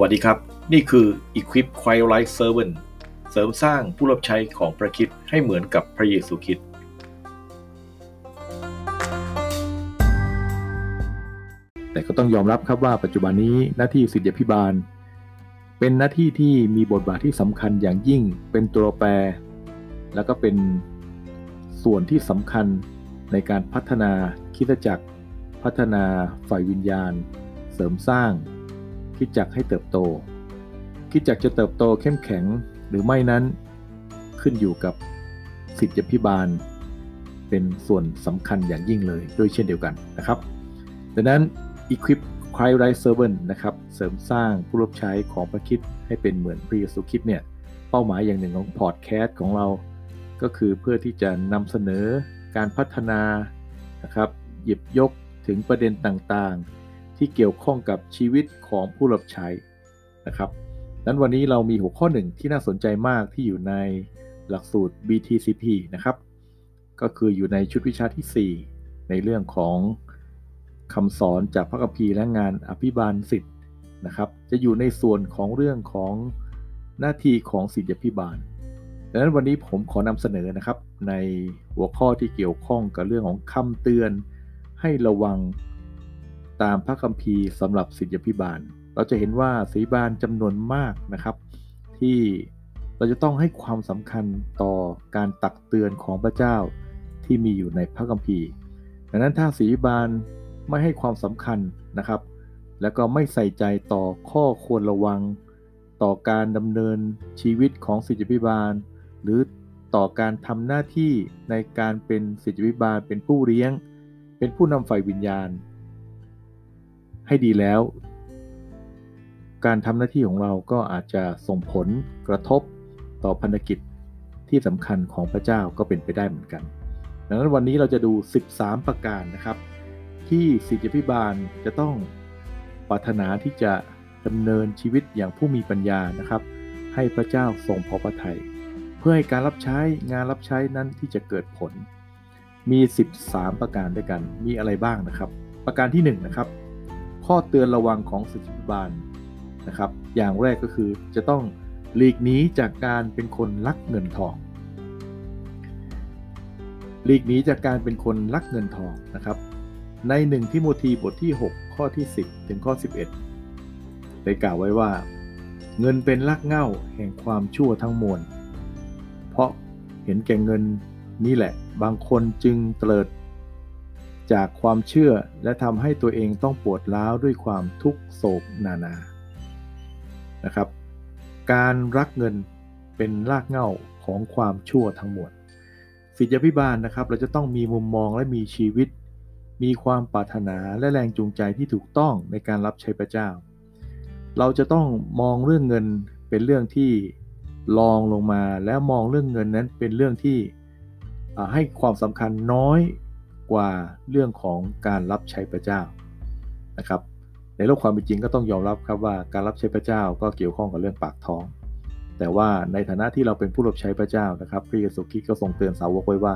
วัสดีครับ นี่คือ Equip Quiet Life Servant เสริมสร้างผู้รับใช้ของพระคิดให้เหมือนกับพระเยซูคริสต์แต่ก็ต้องยอมรับครับว่าปัจจุบันนี้หน้าที่สิทธิพิบาล เป็นหน้าที่ที่มีบทบาทที่สำคัญอย่างยิ่งเป็นตัวแปร แล้วก็เป็นส่วนที่สำคัญในการพัฒนาคิดจักร พัฒนาฝ่ายวิญญาณ เสริมสร้าง คิดจักให้เติบโต คิดจักจะเติบโตเข้มแข็งหรือไม่นั้น ขึ้นอยู่กับสิทธิพิบาล เป็นส่วนสำคัญอย่างยิ่งเลยด้วยเช่นเดียวกันนะครับดังนั้น Equip Christ Right Servant นะครับเสริมสร้างผู้รับใช้ของพระคิดให้เป็นเหมือนพระเยซูคริสต์เนี่ยเป้าหมายอย่างหนึ่งของพอดแคสต์ของเรา ก็คือเพื่อที่จะนำเสนอการพัฒนานะครับหยิบยกถึงประเด็นต่างๆ ที่เกี่ยวข้องกับชีวิตของผู้รับใช้นะครับนั้นวันนี้เรามีหัวข้อหนึ่งที่น่าสนใจมากที่อยู่ในหลักสูตร BTCP นะครับ ก็คืออยู่ในชุดวิชาที่ 4 ในเรื่องของคำสอนจากพระคัมภีร์และงานอภิบาลสิทธิ์นะครับ จะอยู่ในส่วนของเรื่องของหน้าที่ของสิทธิพิบาลดังนั้นวันนี้ผมขอนำเสนอนะครับ ในหัวข้อที่เกี่ยวข้องกับเรื่องของคำเตือนให้ระวัง ตามพระคัมภีร์สำหรับสิทธิพิบาล เราจะเห็นว่าสีบาลจำนวนมากนะครับ ที่เราจะต้องให้ความสำคัญต่อการตักเตือนของพระเจ้าที่มีอยู่ในพระคัมภีร์ดังนั้นถ้าสีบาลไม่ให้ความสำคัญนะครับ แล้วก็ไม่ใส่ใจต่อข้อควรระวัง ต่อการดำเนินชีวิตของสิทธิพิบาล หรือต่อการทำหน้าที่ในการเป็นสิทธิพิบาลเป็นผู้เลี้ยง เป็นผู้นำฝ่ายวิญญาณ ให้ดีแล้ว การทำหน้าที่ของเราก็อาจจะส่งผลกระทบต่อพันธกิจที่สำคัญของพระเจ้าก็เป็นไปได้เหมือนกัน ดังนั้นวันนี้เราจะดู 13 ประการนะครับ ที่สิทธิพิบาลจะต้องปรารถนาที่จะดำเนินชีวิตอย่างผู้มีปัญญานะครับ ให้พระเจ้าทรงพอพระทัยเพื่อให้การรับใช้งานรับใช้นั้นที่จะเกิดผลมี 13 ประการด้วยกันมีอะไรบ้างนะครับ ประการที่1นนะครับ ข้อเตือนระวังของสิทธิบาลนะครับ อย่างแรกก็คือจะต้องหลีกหนีจากการเป็นคนลักเงินทอง หลีกหนีจากการเป็นคนลักเงินทองนะครับ ในหนึ่งทิโมธีบทที่ 6 ข้อที่ 10 ถึงข้อ 11 ได้กล่าวไว้ว่า เงินเป็นลักเง่าแห่งความชั่วทั้งมวล เพราะเห็นแก่เงินนี่แหละ บางคนจึงเตลิด จากความเชื่อและทำให้ตัวเองต้องปวดร้าวด้วยความทุกโศกนานานะครับ การรักเงินเป็นรากเหง้าของความชั่วทั้งหมดสิทธิพิบาลนะครับ เราจะต้องมีมุมมองและมีชีวิต มีความปรารถนาและแรงจูงใจที่ถูกต้องในการรับใช้พระเจ้า เราจะต้องมองเรื่องเงินเป็นเรื่องที่ลองลงมาแล้วมองเรื่องเงินนั้นเป็นเรื่องที่ให้ความสำคัญน้อย กว่าเรื่องของการรับใช้พระเจ้านะครับ ในโลกความเป็นจริงก็ต้องยอมรับครับว่าการรับใช้พระเจ้าก็เกี่ยวข้องกับเรื่องปากท้อง แต่ว่าในฐานะที่เราเป็นผู้รับใช้พระเจ้านะครับพระเยซูคริสต์ก็ทรงเตือนสาวกไว้ว่า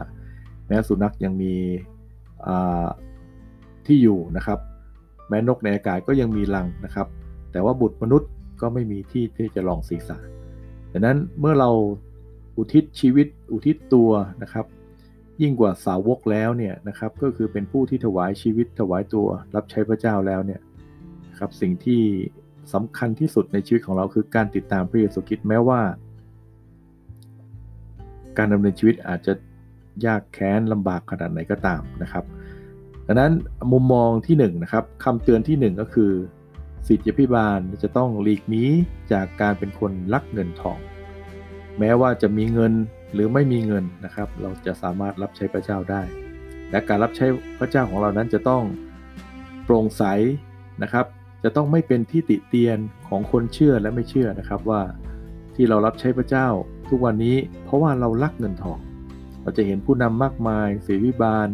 แม้สุนัขยังมีที่อยู่นะครับ แม้นกในอากาศก็ยังมีรังนะครับ แต่ว่าบุตรมนุษย์ก็ไม่มีที่ที่จะลองศีรษะดังนั้นเมื่อเราอุทิศชีวิตอุทิศตัวนะครับ ยิ่งกว่าสาวกแล้วเนี่ยนะครับก็คือเป็นผู้ที่ถวายชีวิตถวายตัวรับใช้พระเจ้าแล้วเนี่ยครับสิ่งที่สำคัญที่สุดในชีวิตของเราคือการติดตามพระเยซูคริสต์แม้ว่า การดำเนินชีวิตอาจจะยากแค้นลำบากขนาดไหนก็ตามนะครับดังนั้นมุมมองที่1นนะครับคำเตือนที่ 1 ก็คือสิทธิพิบาลจะต้องหลีกหนีจากการเป็นคนลักเงินทอง แม้ว่าจะมีเงิน หรือไม่มีเงินนะครับ เราจะสามารถรับใช้พระเจ้าได้ และการรับใช้พระเจ้าของเรานั้นจะต้องโปร่งใสนะครับ จะต้องไม่เป็นที่ติเตียนของคนเชื่อและไม่เชื่อนะครับว่าที่เรารับใช้พระเจ้าทุกวันนี้เพราะว่าเราลักเงินทอง เราจะเห็นผู้นำมากมายเสวิบาล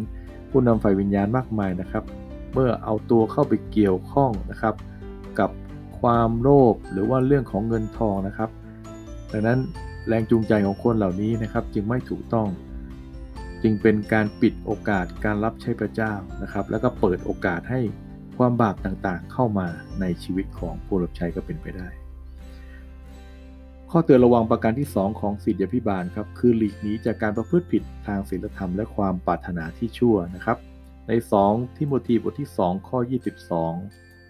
ผู้นำฝ่ายวิญญาณมากมายนะครับ เมื่อเอาตัวเข้าไปเกี่ยวข้องนะครับ กับความโลภหรือว่าเรื่องของเงินทองนะครับ ดังนั้น แรงจูงใจของคนเหล่านี้นะครับ จึงไม่ถูกต้อง จึงเป็นการปิดโอกาสการรับใช้พระเจ้านะครับ แล้วก็เปิดโอกาสให้ความบาปต่างๆ เข้ามาในชีวิตของผู้รับใช้ก็เป็นไปได้ ข้อเตือนระวังประการที่ 2 ของศิษยพิบาลครับคือหลีกหนีจากการประพฤติผิดทางศีลธรรมและความปรารถนาที่ชั่วนะครับ ใน 2 ทิโมธีบทที่ 2 ข้อ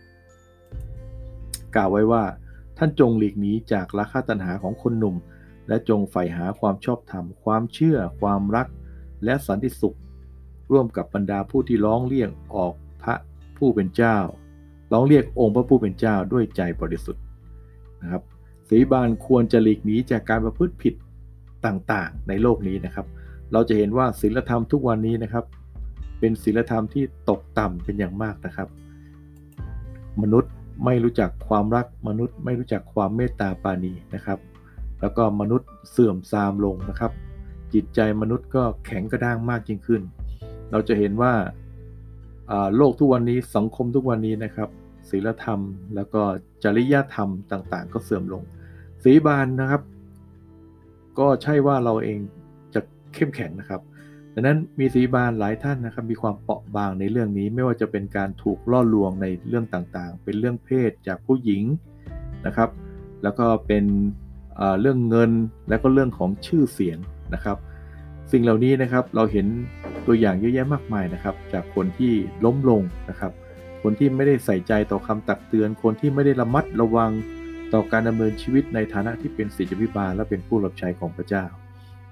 22 กล่าวไว้ว่าท่านจงหลีกหนีจากราคะตัณหาของคนหนุ่ม และจงใฝ่หาความชอบธรรม ความเชื่อ ความรัก และสันติสุข ร่วมกับบรรดาผู้ที่ร้องเรียกออกพระผู้เป็นเจ้า ร้องเรียกองค์พระผู้เป็นเจ้าด้วยใจบริสุทธิ์นะครับศีบาลควรจะหลีกหนีจากการประพฤติผิดต่างๆ ในโลกนี้นะครับ เราจะเห็นว่าศีลธรรมทุกวันนี้นะครับ เป็นศีลธรรมที่ตกต่ำเป็นอย่างมากนะครับ มนุษย์ไม่รู้จักความรักมนุษย์ไม่รู้จักความเมตตาปาณีนะครับ แล้วก็มนุษย์เสื่อมทรามลงนะครับ จิตใจมนุษย์ก็แข็งกระด้างมากยิ่งขึ้น เราจะเห็นว่าโลกทุกวันนี้สังคมทุกวันนี้นะครับศีลธรรม แล้วก็จริยธรรมต่างๆ ก็เสื่อมลงสีบานนะครับ ก็ใช่ว่าเราเองจะเข้มแข็งนะครับดังนั้นมีสีบานหลายท่านนะครับ มีความเปราะบางในเรื่องนี้ไม่ว่าจะเป็นการถูกล่อลวงในเรื่องต่างๆ เป็นเรื่องเพศจากผู้หญิงนะครับ แล้วก็เป็น เรื่องเงินและก็เรื่องของชื่อเสียงนะครับ สิ่งเหล่านี้นะครับเราเห็นตัวอย่างเยอะแยะมากมายนะครับ จากคนที่ล้มลงนะครับ คนที่ไม่ได้ใส่ใจต่อคำตักเตือน คนที่ไม่ได้ระมัดระวังต่อการดำเนินชีวิตในฐานะที่เป็นศิษยพิบาลและเป็นผู้รับใช้ของพระเจ้า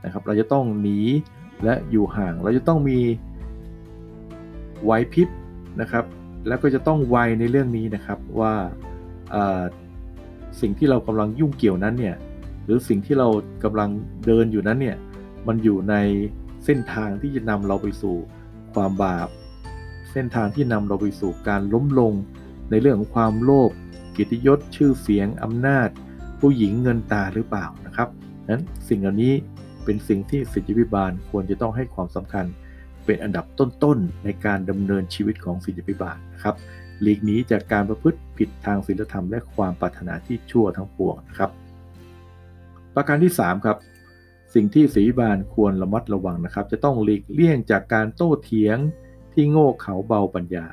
นะครับ เราจะต้องหนีและอยู่ห่างเราจะต้องมีไหวพริบนะครับ แล้วก็จะต้องไวในเรื่องนี้นะครับว่าสิ่งที่เรากำลังยุ่งเกี่ยวนั้นเนี่ย หรือสิ่งที่เรากำลังเดินอยู่นั้นเนี่ยมันอยู่ในเส้นทางที่จะนำเราไปสู่ความบาป เส้นทางที่นำเราไปสู่การล้มลง ในเรื่องของความโลภกิตยศชื่อเสียงอำนาจ ผู้หญิงเงินตาหรือเปล่านะครับนั้นสิ่งเหล่านี้เป็นสิ่งที่สิทธิพิบาลควรจะต้องให้ความสำคัญ เป็นอันดับต้นๆในการดำเนินชีวิตของสิทธิพิบาลนะครับหลีกหนีจากการประพฤติผิดทางศีลธรรมและความปรารถนาที่ชั่วทั้งปวงนะครับ ประการที่ 3 ครับ สิ่งที่ศีบาลควรระมัดระวังนะครับ จะต้องหลีกเลี่ยงจากการโต้เถียงที่โง่เขลาเบาปัญญา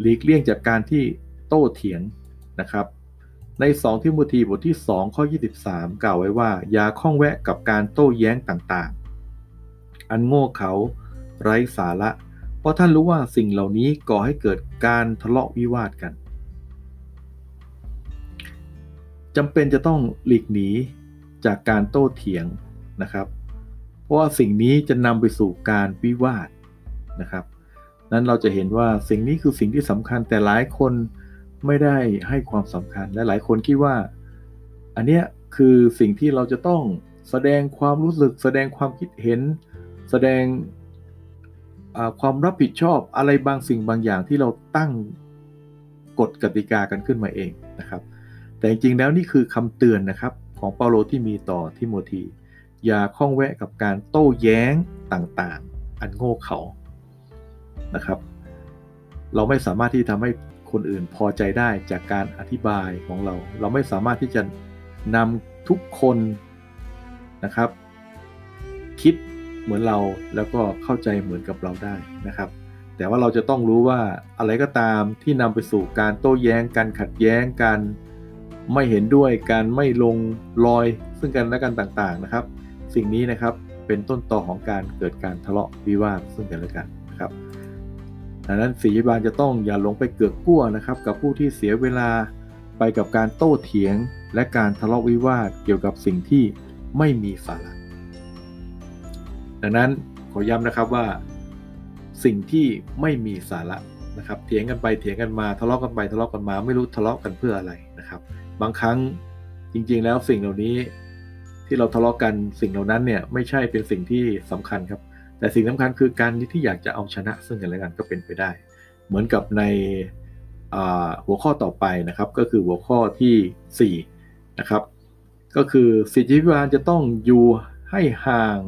หลีกเลี่ยงจากการที่โต้เถียงนะครับ ใน2ทิโมธีบทที่ 2 ข้อ 23 กล่าวไว้ว่า อย่าข้องแวะกับการโต้แย้งต่างๆ อันโง่เขาไร้สาระ เพราะท่านรู้ว่าสิ่งเหล่านี้ก่อให้เกิดการทะเลาะวิวาทกัน จำเป็นจะต้องหลีกหนีจากการโต้เถียงนะครับ เพราะว่าสิ่งนี้จะนำไปสู่การวิวาทนะครับ นั้นเราจะเห็นว่าสิ่งนี้คือสิ่งที่สำคัญแต่หลายคนไม่ได้ให้ความสำคัญและหลายคนคิดว่า อันเนี้ยคือสิ่งที่เราจะต้องแสดงความรู้สึก แสดงความคิดเห็น แสดงความรับผิดชอบอะไรบางสิ่งบางอย่างที่เราตั้งกฎกติกากันขึ้นมาเองนะครับ แต่จริงๆแล้วนี่คือคำเตือนนะครับของเปาโลที่มีต่อทิโมธีอย่าข้องแวะกับการโต้แย้งต่างๆ อันโง่เขานะครับ เราไม่สามารถที่ทำให้คนอื่นพอใจได้จากการอธิบายของเรา เราไม่สามารถที่จะนำทุกคนนะครับ คิดเหมือนเราแล้วก็เข้าใจเหมือนกับเราได้นะครับ แต่ว่าเราจะต้องรู้ว่าอะไรก็ตามที่นำไปสู่การโต้แย้งการขัดแย้งการ ไม่เห็นด้วยการไม่ลงรอยซึ่งกันและกันต่างๆนะครับ สิ่งนี้นะครับเป็นต้นต่อของการเกิดการทะเลาะวิวาทซึ่งกันและกันนะครับดังนั้นศีบาลจะต้องอย่าหลงไปเกือกกั้วนะครับ กับผู้ที่เสียเวลาไปกับการโต้เถียง และการทะเลาะวิวาทเกี่ยวกับสิ่งที่ไม่มีสาระดังนั้นขอย้ำนะครับว่าสิ่งที่ไม่มีสาระนะครับเถียงกันไปเถียงกันมาทะเลาะกันไปทะเลาะกันมา ไม่รู้ทะเลาะกันเพื่ออะไรนะครับ บางครั้งจริงๆแล้วสิ่งเหล่านี้ที่เราทะเลาะกันสิ่งเหล่านั้นเนี่ยไม่ใช่เป็นสิ่งที่สำคัญครับ แต่สิ่งสำคัญคือการที่อยากจะเอาชนะซึ่งกันและกันก็เป็นไปได้ เหมือนกับในหัวข้อต่อไปนะครับ ก็คือหัวข้อที่4นะครับ ก็คือสิทธิพิบาลจะต้องอยู่ให้ห่าง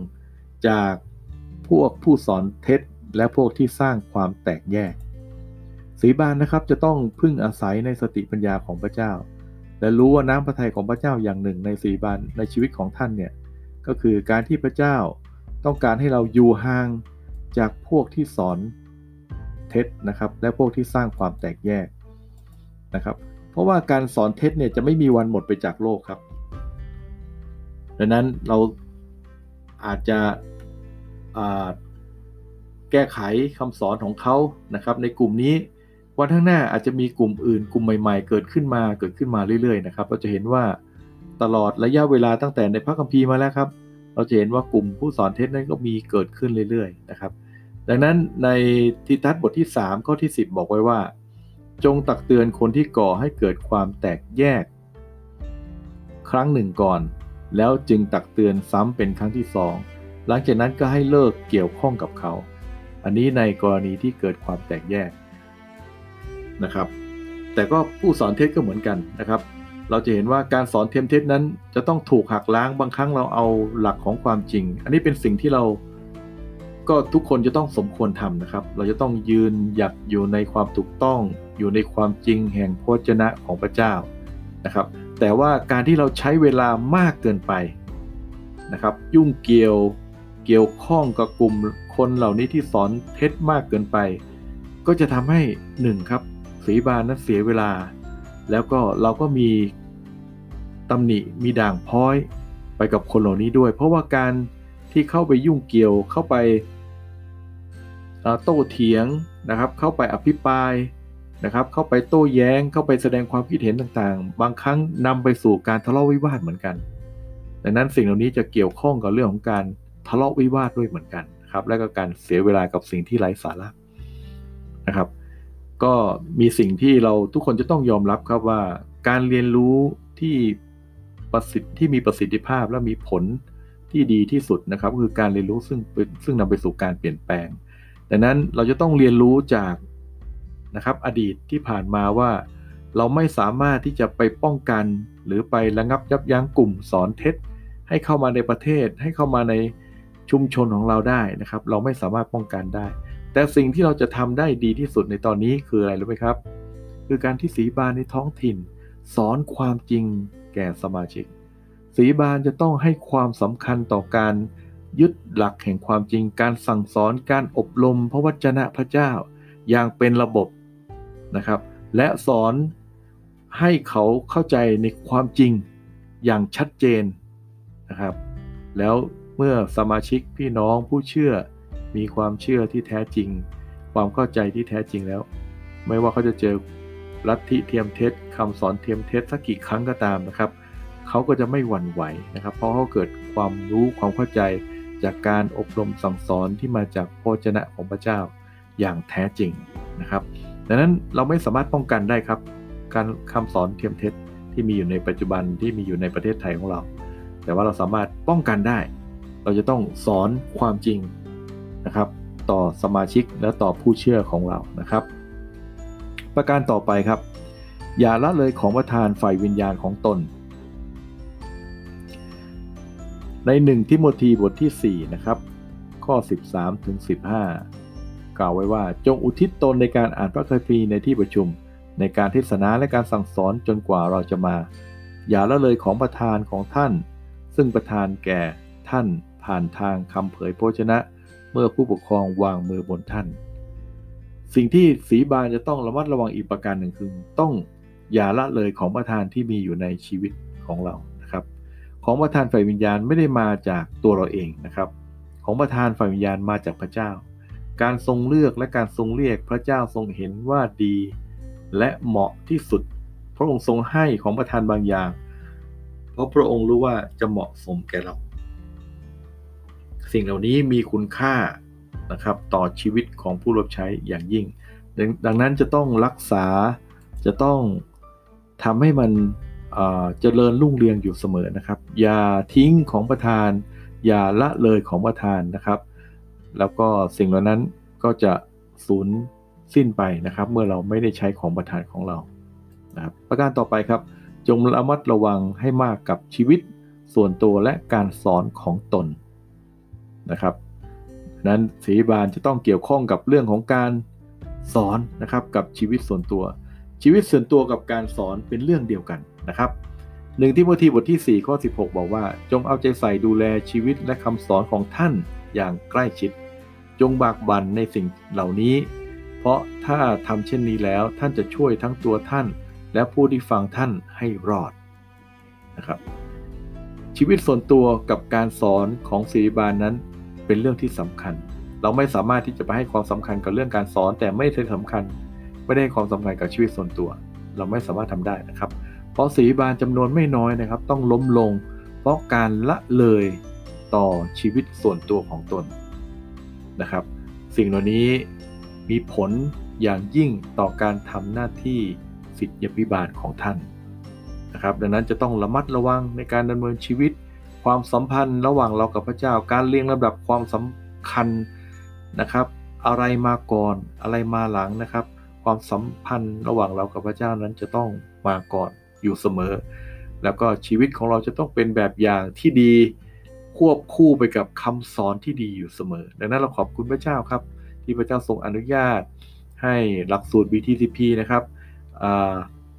จากพวกผู้สอนเท็จและพวกที่สร้างความแตกแยกสีบานนะครับจะต้องพึ่งอาศัยในสติปัญญาของพระเจ้า และรู้ว่าน้ำพระทัยของพระเจ้าอย่างหนึ่งในสีบานในชีวิตของท่านเนี่ยก็คือการที่พระเจ้าต้องการให้เราอยู่ห่างจากพวกที่สอนเท็ท็จนะครับ และพวกที่สร้างความแตกแยกนะครับ เพราะว่าการสอนเท็จเนี่ยจะไม่มีวันหมดไปจากโลกครับ ดังนั้นเราอาจจะแก้ไขคำสอนของเขานะครับ ในกลุ่มนี้ วันข้างหน้าอาจจะมีกลุ่มอื่นกลุ่มใหม่ๆ เกิดขึ้นมาเกิดขึ้นมาเรื่อยๆนะครับเราจะเห็นว่าตลอดระยะเวลาตั้งแต่ในพระคัมภีร์มาแล้วครับ เราจะเห็นว่ากลุ่มผู้สอนเท็จนั้นก็มีเกิดขึ้นเรื่อยๆนะครับ ดังนั้นในทิทัศบทที่3ข้อที่ 10 บอกไว้ว่า จงตักเตือนคนที่ก่อให้เกิดความแตกแยก ครั้งหนึ่งก่อน แล้วจึงตักเตือนซ้ำเป็นครั้งที่สองหลังจากนั้นก็ให้เลิกเกี่ยวข้องกับเขา อันนี้ในกรณีที่เกิดความแตกแยก นะครับ แต่ก็ผู้สอนเท็จก็เหมือนกันนะครับ เราจะเห็นว่าการสอนเทมเท็จนั้น จะต้องถูกหักล้างบางครั้งเราเอาหลักของความจริง อันนี้เป็นสิ่งที่เราก็ทุกคนจะต้องสมควรทำนะครับ เราจะต้องยืนหยัดอยู่ในความถูกต้อง อยู่ในความจริงแห่งพระเจนะของพระเจ้านะครับ แต่ว่าการที่เราใช้เวลามากเกินไปนะครับ ยุ่งเกี่ยวเกี่ยวข้องกับกลุ่มคนเหล่านี้ที่สอนเท็จมากเกินไป ก็จะทำให้หนึ่งครับ สีบานนั้นเสียเวลา แล้วก็เราก็มีตำหนิมีด่างพ้อยไปกับคนเหล่านี้ด้วย เพราะว่าการที่เข้าไปยุ่งเกี่ยวเข้าไปโต้เถียงนะครับ เข้าไปอภิปรายนะครับ เข้าไปโต้แย้งเข้าไปแสดงความคิดเห็นต่างๆ บางครั้งนำไปสู่การทะเลาะวิวาทเหมือนกัน ดังนั้นสิ่งเหล่านี้จะเกี่ยวข้องกับเรื่องของการทะเลาะวิวาทด้วยเหมือนกันครับ และก็การเสียเวลากับสิ่งที่ไร้สาระนะครับ ก็มีสิ่งที่เราทุกคนจะต้องยอมรับครับว่า การเรียนรู้ที่ประสิทธิ์ที่มีประสิทธิภาพและมีผลที่ดีที่สุดนะครับคือการเรียนรู้ซึ่งซึ่งนำไปสู่การเปลี่ยนแปลงดังนั้นเราจะต้องเรียนรู้จากนะครับอดีตที่ผ่านมาว่า เราไม่สามารถที่จะไปป้องกัน หรือไประงับยับยั้งกลุ่มสอนเท็จ ให้เข้ามาในประเทศ ให้เข้ามาในชุมชนของเราได้นะครับ เราไม่สามารถป้องกันได้ แต่สิ่งที่เราจะทำได้ดีที่สุดในตอนนี้คืออะไรรู้ไหมครับ คือการที่สีบานในท้องถิ่น สอนความจริงแก่สมาชิก สีบานจะต้องให้ความสำคัญต่อการยึดหลักแห่งความจริง การสั่งสอนการอบรมพระวจนะพระเจ้า อย่างเป็นระบบนะครับ และสอนให้เขาเข้าใจในความจริงอย่างชัดเจนนะครับ แล้วเมื่อสมาชิกพี่น้องผู้เชื่อ มีความเชื่อที่แท้จริง ความเข้าใจที่แท้จริงแล้ว ไม่ว่าเขาจะเจอลัทธิเทียมเท็จคำสอนเทียมเท็จสักกี่ครั้งก็ตามนะครับเขาก็จะไม่หวั่นไหวนะครับ เพราะเขาเกิดความรู้ความเข้าใจจากการอบรมสั่งสอนที่มาจากพระเจ้าของพระเจ้าอย่างแท้จริงนะครับ ดังนั้นเราไม่สามารถป้องกันได้ครับ การคำสอนเทียมเท็จที่มีอยู่ในปัจจุบันที่มีอยู่ในประเทศไทยของเรา แต่ว่าเราสามารถป้องกันได้ เราจะต้องสอนความจริง นะครับ ต่อสมาชิกและต่อผู้เชื่อของเรานะครับ ประการต่อไปครับ อย่าละเลยของประทานฝ่ายวิญญาณของตน ในหนึ่งทิโมธีบทที่ 4 นะครับ ข้อ 13ถึง15 กล่าวไว้ว่าจงอุทิศตนในการอ่านพระคัมภีร์ในที่ประชุม ในการเทศนาและการสั่งสอนจนกว่าเราจะมา อย่าละเลยของประทานของท่าน ซึ่งประทานแก่ท่านผ่านทางคำเผยพระชนะ มื่อผู้ปกครองวางมือบนท่าน สิ่งที่สีบานจะต้องระมัดระวังอีกประการหนึ่งคือต้องอย่าละเลยของประทานที่มีอยู่ในชีวิตของเรานะครับ ของประทานฝ่ายวิญญาณไม่ได้มาจากตัวเราเองนะครับ ของประทานฝ่ายวิญญาณมาจากพระเจ้า การทรงเลือกและการทรงเรียกพระเจ้าทรงเห็นว่าดี และเหมาะที่สุด พระองค์ทรงให้ของประทานบางอย่าง เพราะพระองค์รู้ว่าจะเหมาะสมแก่เรา สิ่งเหล่านี้มีคุณค่านะครับต่อชีวิตของผู้รับใช้อย่างยิ่ง ดังนั้นจะต้องรักษาจะต้องทำให้มันเจริญรุ่งเรืองอยู่เสมอนะครับ อย่าทิ้งของประธาน อย่าละเลยของประธานนะครับ แล้วก็สิ่งเหล่านั้นก็จะสูญสิ้นไปนะครับ เมื่อเราไม่ได้ใช้ของประธานของเรานะครับประการต่อไปครับ จงระมัดระวังให้มากกับชีวิตส่วนตัวและการสอนของตน นะครับนั้นสีบานจะต้องเกี่ยวข้องกับเรื่องของการสอนนะครับกับชีวิตส่วนตัว ชีวิตส่วนตัวกับการสอนเป็นเรื่องเดียวกันนะครับหนึ่งที่โมทีบทที่ 4 ข้อ 16 บอกว่า จงเอาใจใส่ดูแลชีวิตและคำสอนของท่านอย่างใกล้ชิด จงบากบั่นในสิ่งเหล่านี้ เพราะถ้าทำเช่นนี้แล้วท่านจะช่วยทั้งตัวท่าน และผู้ที่ฟังท่านให้รอดนะครับชีวิตส่วนตัวกับการสอนของศริบาลนั้น เป็นเรื่องที่สำคัญ เราไม่สามารถที่จะไปให้ความสำคัญกับเรื่องการสอน แต่ไม่ได้สำคัญ ไม่ได้ให้ความสำคัญกับชีวิตส่วนตัว เราไม่สามารถทำได้นะครับ เพราะศิริบาลจำนวนไม่น้อยนะครับ ต้องล้มลง เพราะการละเลยต่อชีวิตส่วนตัวของตนนะครับ สิ่งเหล่านี้มีผลอย่างยิ่งต่อการทำหน้าที่สิทธิพิบาลของท่านนะครับ ดังนั้นจะต้องระมัดระวังในการดำเนินชีวิต ความสัมพันธ์ระหว่างเรากับพระเจ้า การเรียงลำดับความสำคัญนะครับ อะไรมาก่อนอะไรมาหลังนะครับ ความสัมพันธ์ระหว่างเรากับพระเจ้านั้นจะต้องมาก่อนอยู่เสมอ แล้วก็ชีวิตของเราจะต้องเป็นแบบอย่างที่ดีควบคู่ไปกับคำสอนที่ดีอยู่เสมอ ดังนั้นเราขอบคุณพระเจ้าครับ ที่พระเจ้าทรงอนุญาต ให้หลักสูตร BTCP นะครับ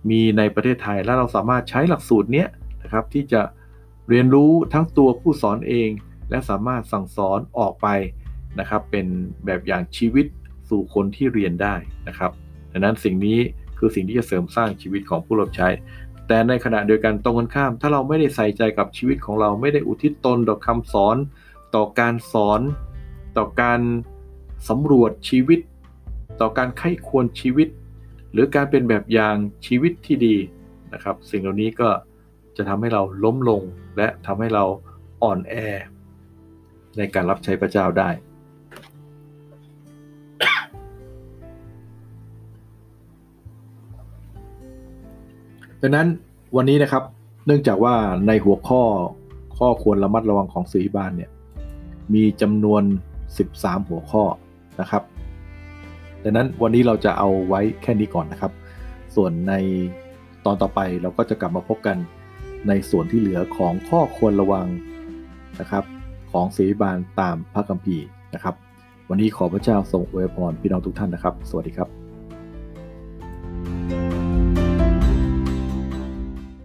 มีในประเทศไทยและเราสามารถใช้หลักสูตรนี้นะครับที่จะ เรียนรู้ทั้งตัวผู้สอนเอง และสามารถสั่งสอนออกไปนะครับ เป็นแบบอย่างชีวิตสู่คนที่เรียนได้นะครับดังนั้นสิ่งนี้คือสิ่งที่จะเสริมสร้างชีวิตของผู้รับใช้ แต่ในขณะเดียวกันตรงกันข้าม ถ้าเราไม่ได้ใส่ใจกับชีวิตของเราไม่ได้อุทิศตนต่อคำสอน ต่อการสอน ต่อการสำรวจชีวิต ต่อการไข้ควรชีวิต หรือการเป็นแบบอย่างชีวิตที่ดีนะครับ สิ่งเหล่านี้ก็ จะทำให้เราล้มลงและทำให้เราอ่อนแอ ในการรับใช้พระเจ้าได้ ดังนั้นวันนี้นะครับเนื่องจากว่าในหัวข้อข้อควรระมัดระวังของสื่อบ้านเนี่ยมีจำนวน 13 หัวข้อนะครับดังนั้นวันนี้เราจะเอาไว้แค่นี้ก่อนนะครับ ส่วนในตอนต่อไปเราก็จะกลับมาพบกัน ในส่วนที่เหลือของข้อควรระวังนะครับ ของสีบาลตามพระคัมภีร์นะครับ วันนี้ขอพระเจ้าทรงอวยพรพี่น้องทุกท่านนะครับ สวัสดีครับ